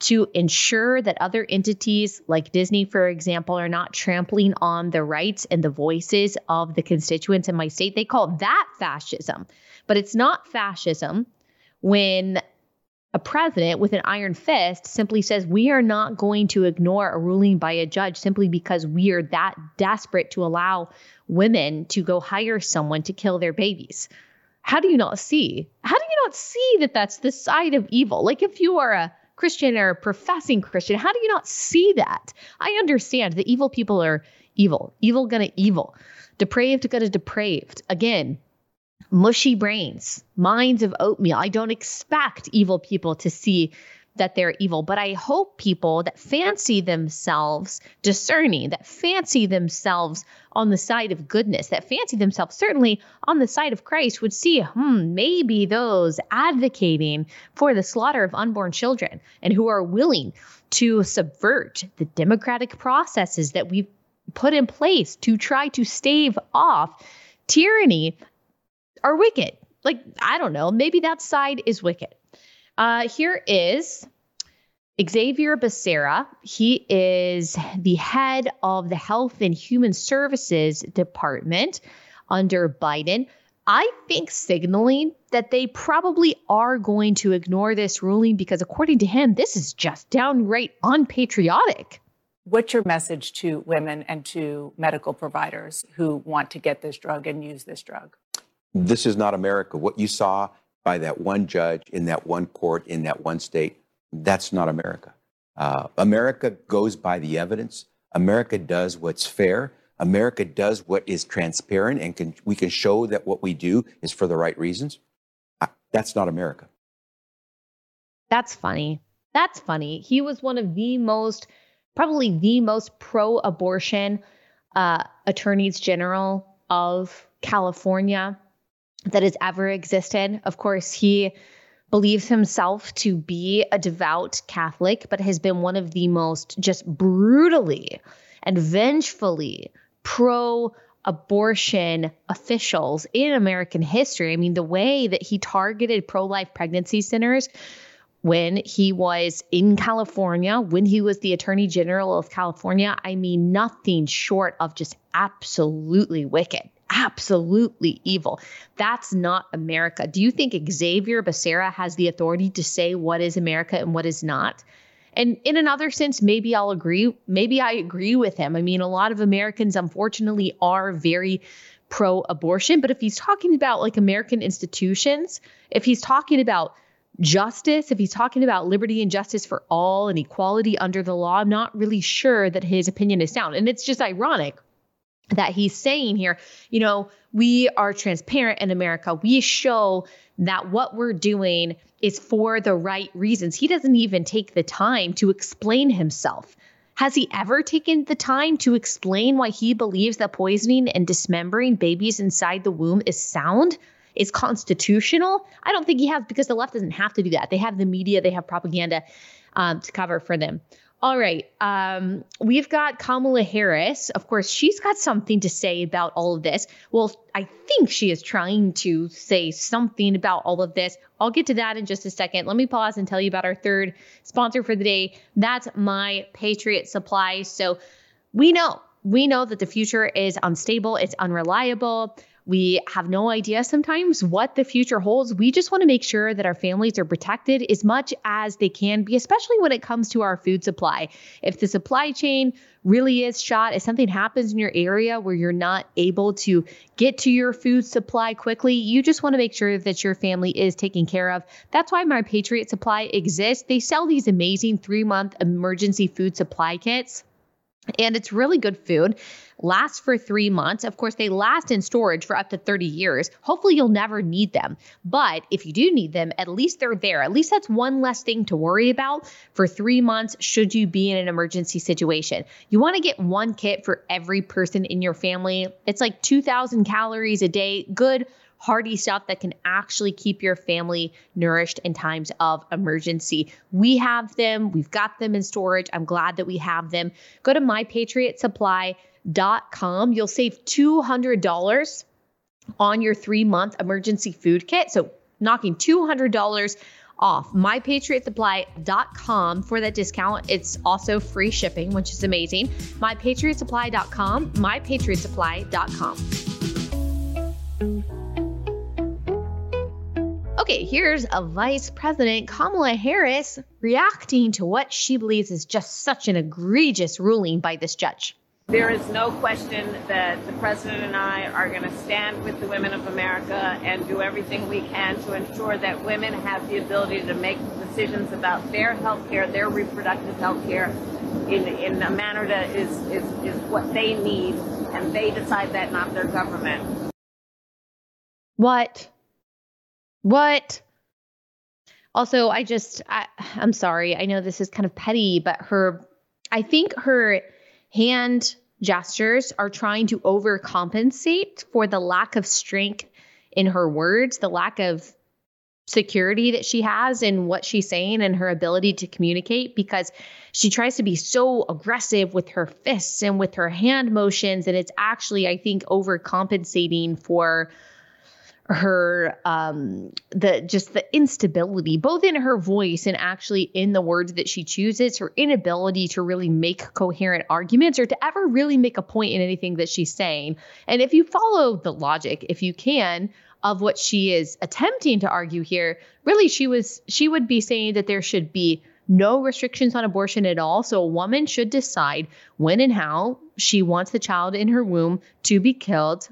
to ensure that other entities like Disney, for example, are not trampling on the rights and the voices of the constituents in my state. They call that fascism. But it's not fascism when a president with an iron fist simply says, We are not going to ignore a ruling by a judge simply because we are that desperate to allow women to go hire someone to kill their babies. How do you not see? How do you not see that that's the side of evil? Like if you are a Christian or a professing Christian. How do you not see that? I understand that evil people are evil, evil gonna evil, depraved gonna depraved. Again, mushy brains, minds of oatmeal. I don't expect evil people to see that they're evil, but I hope people that fancy themselves discerning, that fancy themselves on the side of goodness, that fancy themselves certainly on the side of Christ would see, hmm, maybe those advocating for the slaughter of unborn children and who are willing to subvert the democratic processes that we've put in place to try to stave off tyranny are wicked. Like, I don't know, maybe that side is wicked. Uh, here is Xavier Becerra. He is the head of the Health and Human Services Department under Biden. I think signaling that they probably are going to ignore this ruling because, according to him, this is just downright unpatriotic. What's your message to women and to medical providers who want to get this drug and use this drug? This is not America. What you saw by that one judge in that one court in that one state. That's not America. Uh, America goes by the evidence. America does what's fair. America does what is transparent, and can, we can show that what we do is for the right reasons. Uh, that's not America. That's funny. That's funny. He was one of the most, probably the most pro abortion uh, attorneys general of California that has ever existed. Of course, he believes himself to be a devout Catholic, but has been one of the most just brutally and vengefully pro abortion officials in American history. I mean, the way that he targeted pro life pregnancy centers when he was in California, when he was the Attorney General of California, I mean, nothing short of just absolutely wicked absolutely evil. That's not America. Do you think Xavier Becerra has the authority to say what is America and what is not? And in another sense, maybe I'll agree. Maybe I agree with him. I mean, a lot of Americans, unfortunately, are very pro abortion. But if he's talking about like American institutions, if he's talking about justice, if he's talking about liberty and justice for all and equality under the law, I'm not really sure that his opinion is sound. And it's just ironic that he's saying here, you know, we are transparent in America. We show that what we're doing is for the right reasons. He doesn't even take the time to explain himself. Has he ever taken the time to explain why he believes that poisoning and dismembering babies inside the womb is sound? Is constitutional? I don't think he has because the left doesn't have to do that. They have the media, they have propaganda um, to cover for them. All right. Um, we've got Kamala Harris. Of course, she's got something to say about all of this. Well, I think she is trying to say something about all of this. I'll get to that in just a second. Let me pause and tell you about our third sponsor for the day. That's my Patriot Supply. So we know, we know that the future is unstable, it's unreliable. We have no idea sometimes what the future holds. We just want to make sure that our families are protected as much as they can be, especially when it comes to our food supply. If the supply chain really is shot, if something happens in your area where you're not able to get to your food supply quickly, you just want to make sure that your family is taken care of. That's why My Patriot Supply exists. They sell these amazing three month emergency food supply kits. And it's really good food, lasts for three months. Of course, they last in storage for up to 30 years. Hopefully, you'll never need them. But if you do need them, at least they're there. At least that's one less thing to worry about for three months should you be in an emergency situation. You want to get one kit for every person in your family. It's like 2,000 calories a day. Good hearty stuff that can actually keep your family nourished in times of emergency. We have them, we've got them in storage. I'm glad that we have them. Go to mypatriotsupply.com. You'll save $200 on your three month emergency food kit. So, knocking $200 off mypatriotsupply.com for that discount. It's also free shipping, which is amazing. mypatriotsupply.com, mypatriotsupply.com. Okay, here's a Vice President Kamala Harris reacting to what she believes is just such an egregious ruling by this judge. There is no question that the president and I are going to stand with the women of America and do everything we can to ensure that women have the ability to make decisions about their health care, their reproductive health care, in, in a manner that is, is, is what they need, and they decide that, not their government. What? What? Also, I just, I, I'm sorry. I know this is kind of petty, but her, I think her hand gestures are trying to overcompensate for the lack of strength in her words, the lack of security that she has in what she's saying and her ability to communicate because she tries to be so aggressive with her fists and with her hand motions and it's actually i think overcompensating for her um the just the instability both in her voice and actually in the words that she chooses her inability to really make coherent arguments or to ever really make a point in anything that she's saying. And if you follow the logic if you can of what she is attempting to argue here really she was she would be saying that there should be no restrictions on abortion at all. So a woman should decide when and how she wants the child in her womb to be killed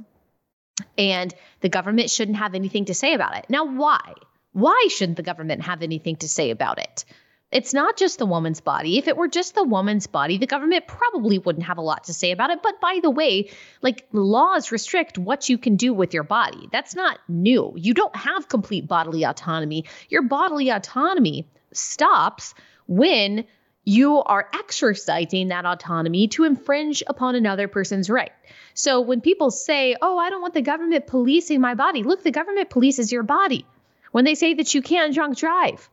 and the government shouldn't have anything to say about it. Now, why? Why shouldn't the government have anything to say about it? It's not just the woman's body. If it were just the woman's body, the government probably wouldn't have a lot to say about it. But by the way, like laws restrict what you can do with your body. That's not new. You don't have complete bodily autonomy. Your bodily autonomy stops when you are exercising that autonomy to infringe upon another person's right. So when people say, oh, I don't want the government policing my body, look, the government polices your body. When they say that you can't drunk drive,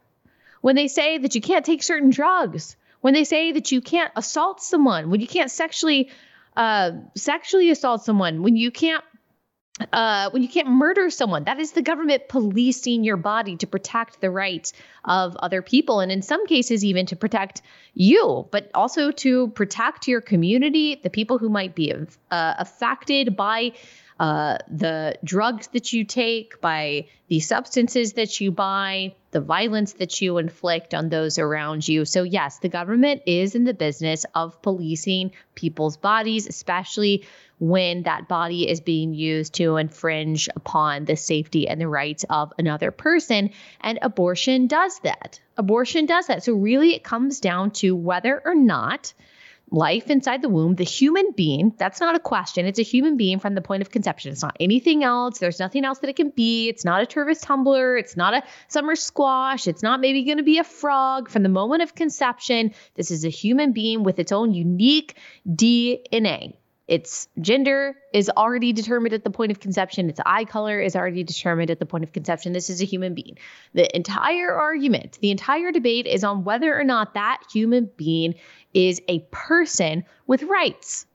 when they say that you can't take certain drugs, when they say that you can't assault someone, when you can't sexually uh, sexually assault someone, when you can't uh, when you can't murder someone, that is the government policing your body to protect the rights of other people, and in some cases, even to protect you, but also to protect your community, the people who might be uh, affected by uh, the drugs that you take, by the substances that you buy, the violence that you inflict on those around you. So, yes, the government is in the business of policing people's bodies, especially when that body is being used to infringe upon the safety and the rights of another person. And abortion does that. Abortion does that. So, really, it comes down to whether or not life inside the womb, the human being, that's not a question. It's a human being from the point of conception. It's not anything else. There's nothing else that it can be. It's not a Tervis tumbler. It's not a summer squash. It's not maybe going to be a frog. From the moment of conception, this is a human being with its own unique DNA. Its gender is already determined at the point of conception. Its eye color is already determined at the point of conception. This is a human being. The entire argument, the entire debate is on whether or not that human being is a person with rights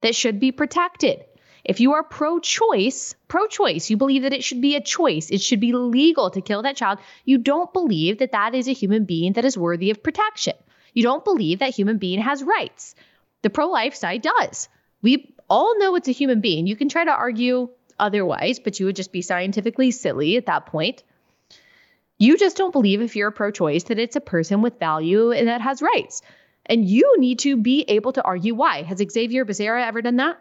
that should be protected. If you are pro choice, pro choice, you believe that it should be a choice, it should be legal to kill that child, you don't believe that that is a human being that is worthy of protection. You don't believe that human being has rights. The pro life side does we all know it's a human being. You can try to argue otherwise, but you would just be scientifically silly at that point. You just don't believe if you're pro choice that it's a person with value and that has rights. And you need to be able to argue why. Has Xavier Becerra ever done that?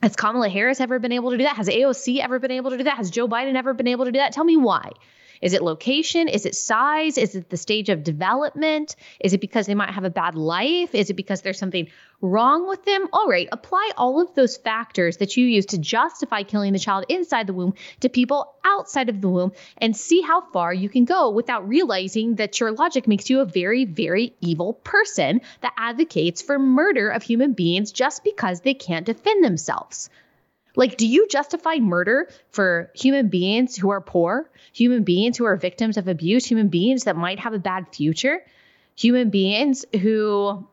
Has Kamala Harris ever been able to do that? Has AOC ever been able to do that? Has Joe Biden ever been able to do that? Tell me why. Is it location? Is it size? Is it the stage of development? Is it because they might have a bad life? Is it because there's something wrong with them? All right, apply all of those factors that you use to justify killing the child inside the womb to people outside of the womb and see how far you can go without realizing that your logic makes you a very, very evil person that advocates for murder of human beings just because they can't defend themselves. Like, do you justify murder for human beings who are poor, human beings who are victims of abuse, human beings that might have a bad future, human beings who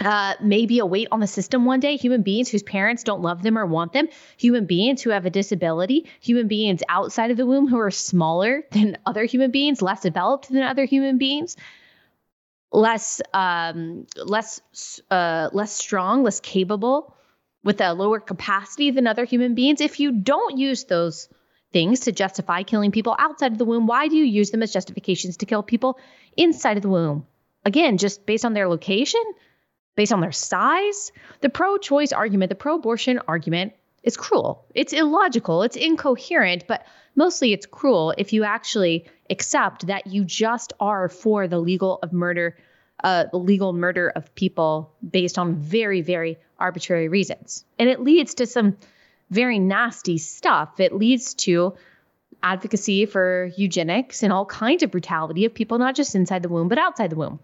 uh, maybe a weight on the system one day, human beings whose parents don't love them or want them, human beings who have a disability, human beings outside of the womb who are smaller than other human beings, less developed than other human beings, less um, less uh, less strong, less capable with a lower capacity than other human beings, if you don't use those things to justify killing people outside of the womb, why do you use them as justifications to kill people inside of the womb? Again, just based on their location, based on their size. The pro choice argument, the pro abortion argument is cruel. It's illogical, it's incoherent, but mostly it's cruel if you actually accept that you just are for the legal of murder uh, legal murder of people based on very, very arbitrary reasons. And it leads to some very nasty stuff. It leads to advocacy for eugenics and all kinds of brutality of people, not just inside the womb, but outside the womb.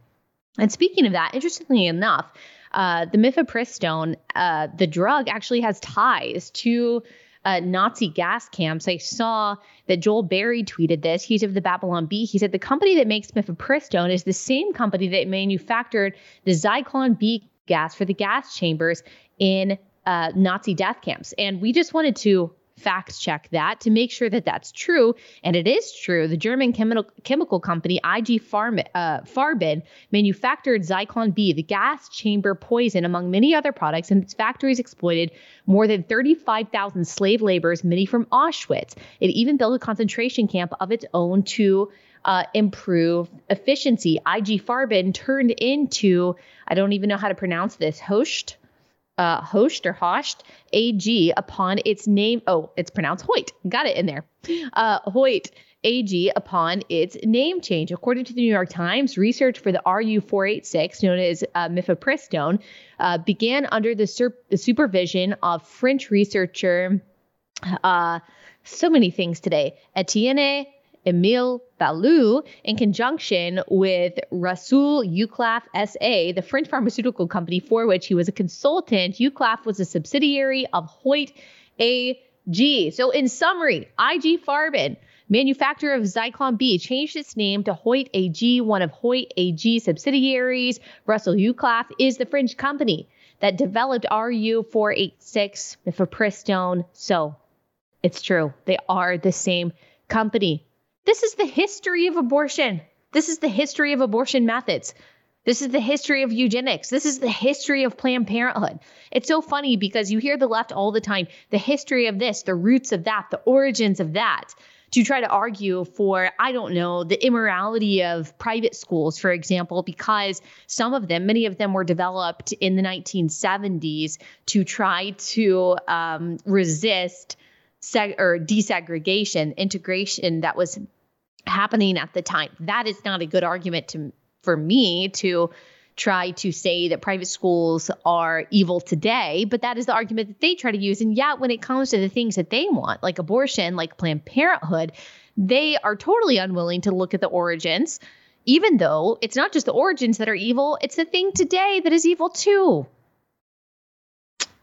And speaking of that, interestingly enough, uh, the mifepristone, uh, the drug actually has ties to uh, Nazi gas camps. I saw that Joel Berry tweeted this. He's of the Babylon Bee. He said the company that makes mifepristone is the same company that manufactured the Zyklon B gas for the gas chambers in uh, Nazi death camps. And we just wanted to fact check that to make sure that that's true. And it is true. The German chemical, chemical company IG Farm, uh, Farben manufactured Zyklon B, the gas chamber poison, among many other products, and its factories exploited more than 35,000 slave laborers, many from Auschwitz. It even built a concentration camp of its own to uh, improve efficiency. IG Farben turned into, I don't even know how to pronounce this, uh, or Hosht AG upon its name. Oh, it's pronounced Hoyt. Got it in there. Uh, Hoyt AG upon its name change. According to the New York Times, research for the RU486, known as uh, mifepristone, uh, began under the, sur- the, supervision of French researcher. Uh, so many things today. Etienne Emile Baulieu in conjunction with Roussel Uclaf SA, the French pharmaceutical company for which he was a consultant. Uclaf was a subsidiary of Hoyt AG. So, in summary, IG Farben, manufacturer of Zyklon B, changed its name to Hoyt AG, one of Hoyt AG subsidiaries. Roussel Uclaf is the French company that developed RU486 mifepristone. So, it's true. They are the same company. This is the history of abortion. This is the history of abortion methods. This is the history of eugenics. This is the history of Planned Parenthood. It's so funny because you hear the left all the time the history of this, the roots of that, the origins of that, to try to argue for, I don't know, the immorality of private schools, for example, because some of them, many of them were developed in the 1970s to try to um, resist seg- or desegregation, integration that was happening at the time. That is not a good argument to for me to try to say that private schools are evil today, but that is the argument that they try to use. And yet, when it comes to the things that they want, like abortion, like Planned Parenthood, they are totally unwilling to look at the origins, even though it's not just the origins that are evil, it's the thing today that is evil too.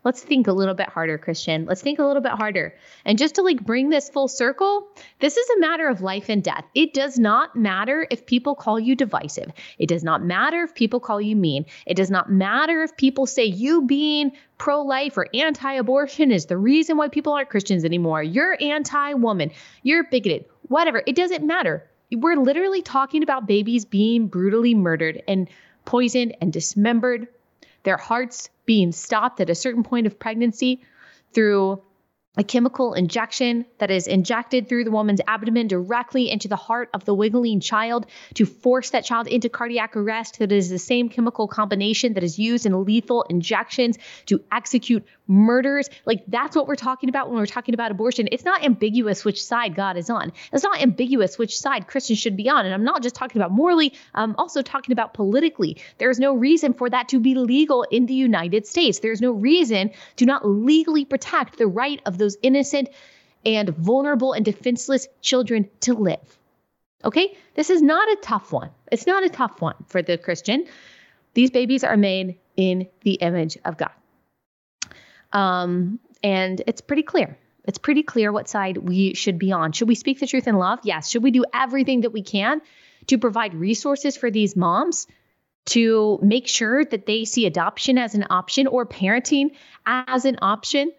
Let's think a little bit harder, Christian. Let's think a little bit harder. And just to like bring this full circle, this is a matter of life and death. It does not matter if people call you divisive. It does not matter if people call you mean. It does not matter if people say you being pro life or anti abortion is the reason why people aren't Christians anymore. You're anti woman. You're bigoted. Whatever. It doesn't matter. We're literally talking about babies being brutally murdered and poisoned and dismembered their hearts being stopped at a certain point of pregnancy through a chemical injection that is injected through the woman's abdomen directly into the heart of the wiggling child to force that child into cardiac arrest. That is the same chemical combination that is used in lethal injections to execute murders. Like that's what we're talking about when we're talking about abortion. It's not ambiguous which side God is on. It's not ambiguous which side Christians should be on. And I'm not just talking about morally, I'm also talking about politically. There's no reason for that to be legal in the United States. There's no reason to not legally protect the right of those innocent and vulnerable and defenseless children to live. Okay? This is not a tough one. It's not a tough one for the Christian. These babies are made in the image of God. Um, and it's pretty clear. It's pretty clear what side we should be on. Should we speak the truth in love? Yes. Should we do everything that we can to provide resources for these moms to make sure that they see adoption as an option or parenting as an option?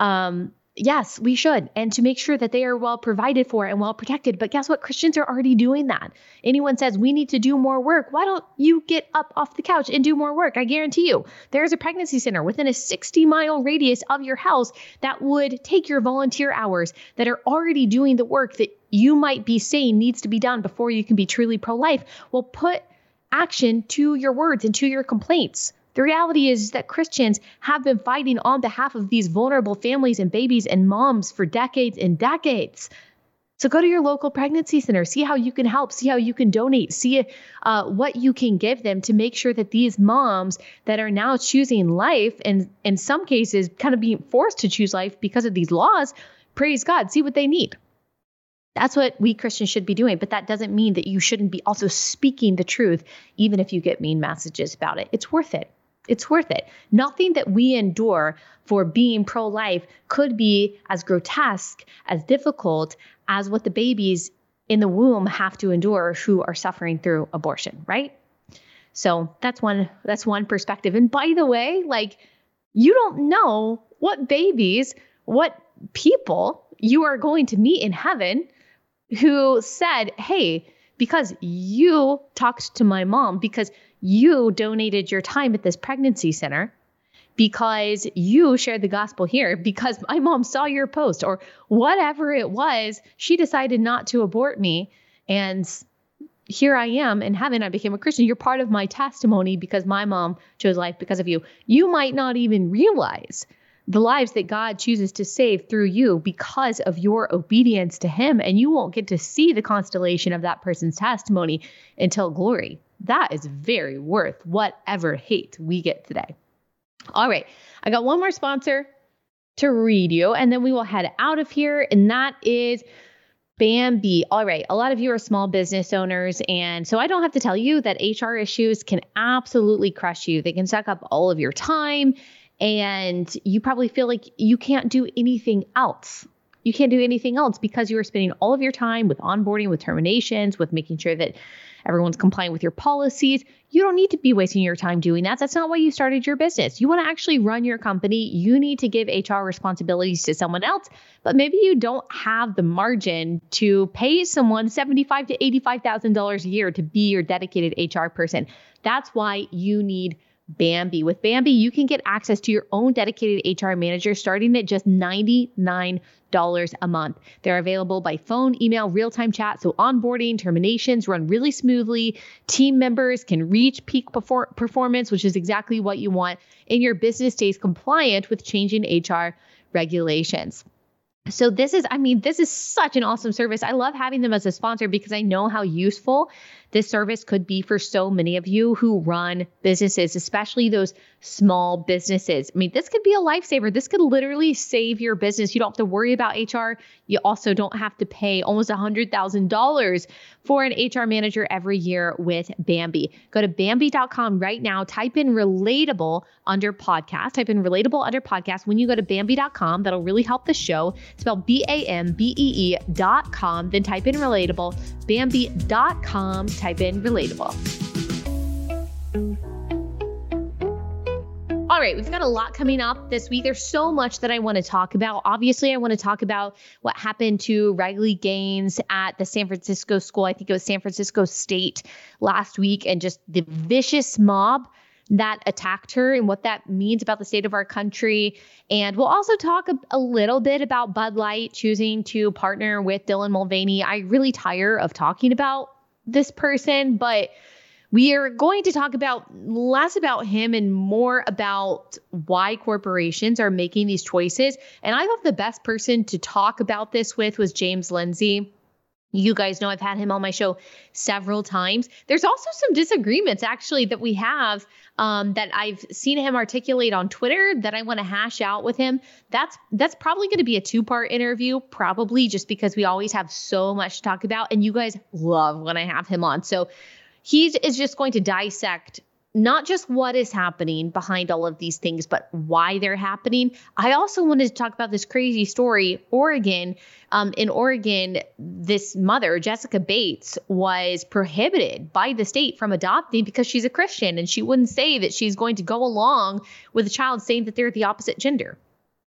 Um, Yes, we should. And to make sure that they are well provided for and well protected. But guess what? Christians are already doing that. Anyone says we need to do more work. Why don't you get up off the couch and do more work? I guarantee you, there's a pregnancy center within a 60 mile radius of your house that would take your volunteer hours that are already doing the work that you might be saying needs to be done before you can be truly pro life. Well, put action to your words and to your complaints. The reality is that Christians have been fighting on behalf of these vulnerable families and babies and moms for decades and decades. So go to your local pregnancy center, see how you can help, see how you can donate, see uh, what you can give them to make sure that these moms that are now choosing life and in some cases kind of being forced to choose life because of these laws, praise God, see what they need. That's what we Christians should be doing. But that doesn't mean that you shouldn't be also speaking the truth, even if you get mean messages about it. It's worth it. It's worth it. Nothing that we endure for being pro life could be as grotesque, as difficult as what the babies in the womb have to endure who are suffering through abortion, right? So that's one that's one perspective. And by the way, like you don't know what babies, what people you are going to meet in heaven who said, "Hey, because you talked to my mom because you donated your time at this pregnancy center because you shared the gospel here because my mom saw your post or whatever it was she decided not to abort me and here I am in heaven. I became a Christian. You're part of my testimony because my mom chose life because of you. You might not even realize the lives that God chooses to save through you because of your obedience to Him. And you won't get to see the constellation of that person's testimony until glory that is very worth whatever hate we get today. All right, I got one more sponsor to read you, and then we will head out of here, and that is Bambee. All right, a lot of you are small business owners, and so I don't have to tell you that HR issues can absolutely crush you. They can suck up all of your time, and you probably feel like you can't do anything else. You can't do anything else because you are spending all of your time with onboarding, with terminations, with making sure that everyone's complying with your policies. You don't need to be wasting your time doing that. That's not why you started your business. You want to actually run your company. You need to give HR responsibilities to someone else, but maybe you don't have the margin to pay someone seventy-five to eighty-five thousand dollars a year to be your dedicated HR person. That's why you need Bambee. With Bambee, you can get access to your own dedicated HR manager starting at just $99 a month. They're available by phone, email, real time chat. So onboarding, terminations run really smoothly. Team members can reach peak performance, which is exactly what you want, and your business stays compliant with changing HR regulations. So this is, I mean, this is such an awesome service. I love having them as a sponsor because I know how useful this service could be for so many of you who run businesses, especially those small businesses. I mean, this could be a lifesaver. This could literally save your business. You don't have to worry about HR. You also don't have to pay almost $100,000 for an HR manager every year with Bambee. Go to Bambee.com right now, type in relatable under podcast, type in relatable under podcast. When you go to Bambee.com, that'll really help the show. Spell B A M B E E.com, then type in relatable, Bambee.com type in relatable. All right, we've got a lot coming up this week. There's so much that I want to talk about. Obviously, I want to talk about what happened to Riley Gaines at the San Francisco school. I think it was San Francisco State last week, and just the vicious mob that attacked her and what that means about the state of our country. And we'll also talk a, a little bit about Bud Light choosing to partner with Dylan Mulvaney. I really tire of talking about this person, but we are going to talk about less about him and more about why corporations are making these choices. And I thought the best person to talk about this with was James Lindsay. You guys know I've had him on my show several times. There's also some disagreements actually that we have um, that I've seen him articulate on Twitter that I want to hash out with him. That's that's probably going to be a two part interview, probably just because we always have so much to talk about, and you guys love when I have him on. So he is just going to dissect not just what is happening behind all of these things, but why they're happening. I also wanted to talk about this crazy story. Oregon, um, in Oregon, this mother, Jessica Bates, was prohibited by the state from adopting because she's a Christian and she wouldn't say that she's going to go along with a child saying that they're the opposite gender.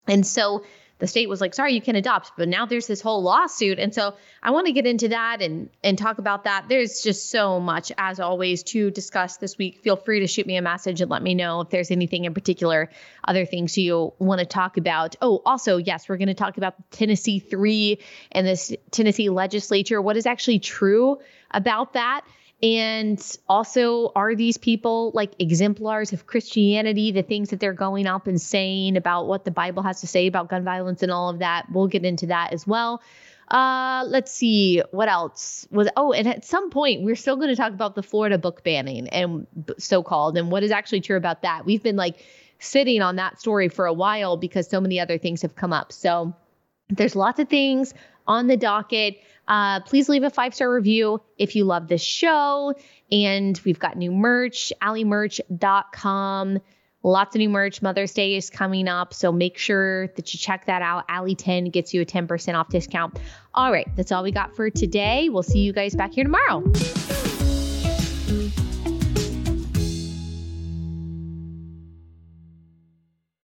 And so the state was like, sorry, you can adopt. But now there's this whole lawsuit. And so I want to get into that and and talk about that. There's just so much, as always, to discuss this week. Feel free to shoot me a message and let me know if there's anything in particular, other things you want to talk about. Oh, also, yes, we're going to talk about Tennessee 3 and this Tennessee legislature. What is actually true about that? And also, are these people like exemplars of Christianity, the things that they're going up and saying about what the Bible has to say about gun violence and all of that? We'll get into that as well. Uh, let's see what else was. Oh, and at some point, we're still going to talk about the Florida book banning and so called and what is actually true about that. We've been like sitting on that story for a while because so many other things have come up. So there's lots of things on the docket. Uh, please leave a five star review if you love this show. And we've got new merch, alliemerch.com. Lots of new merch. Mother's Day is coming up. So make sure that you check that out. Allie 10 gets you a 10% off discount. All right. That's all we got for today. We'll see you guys back here tomorrow.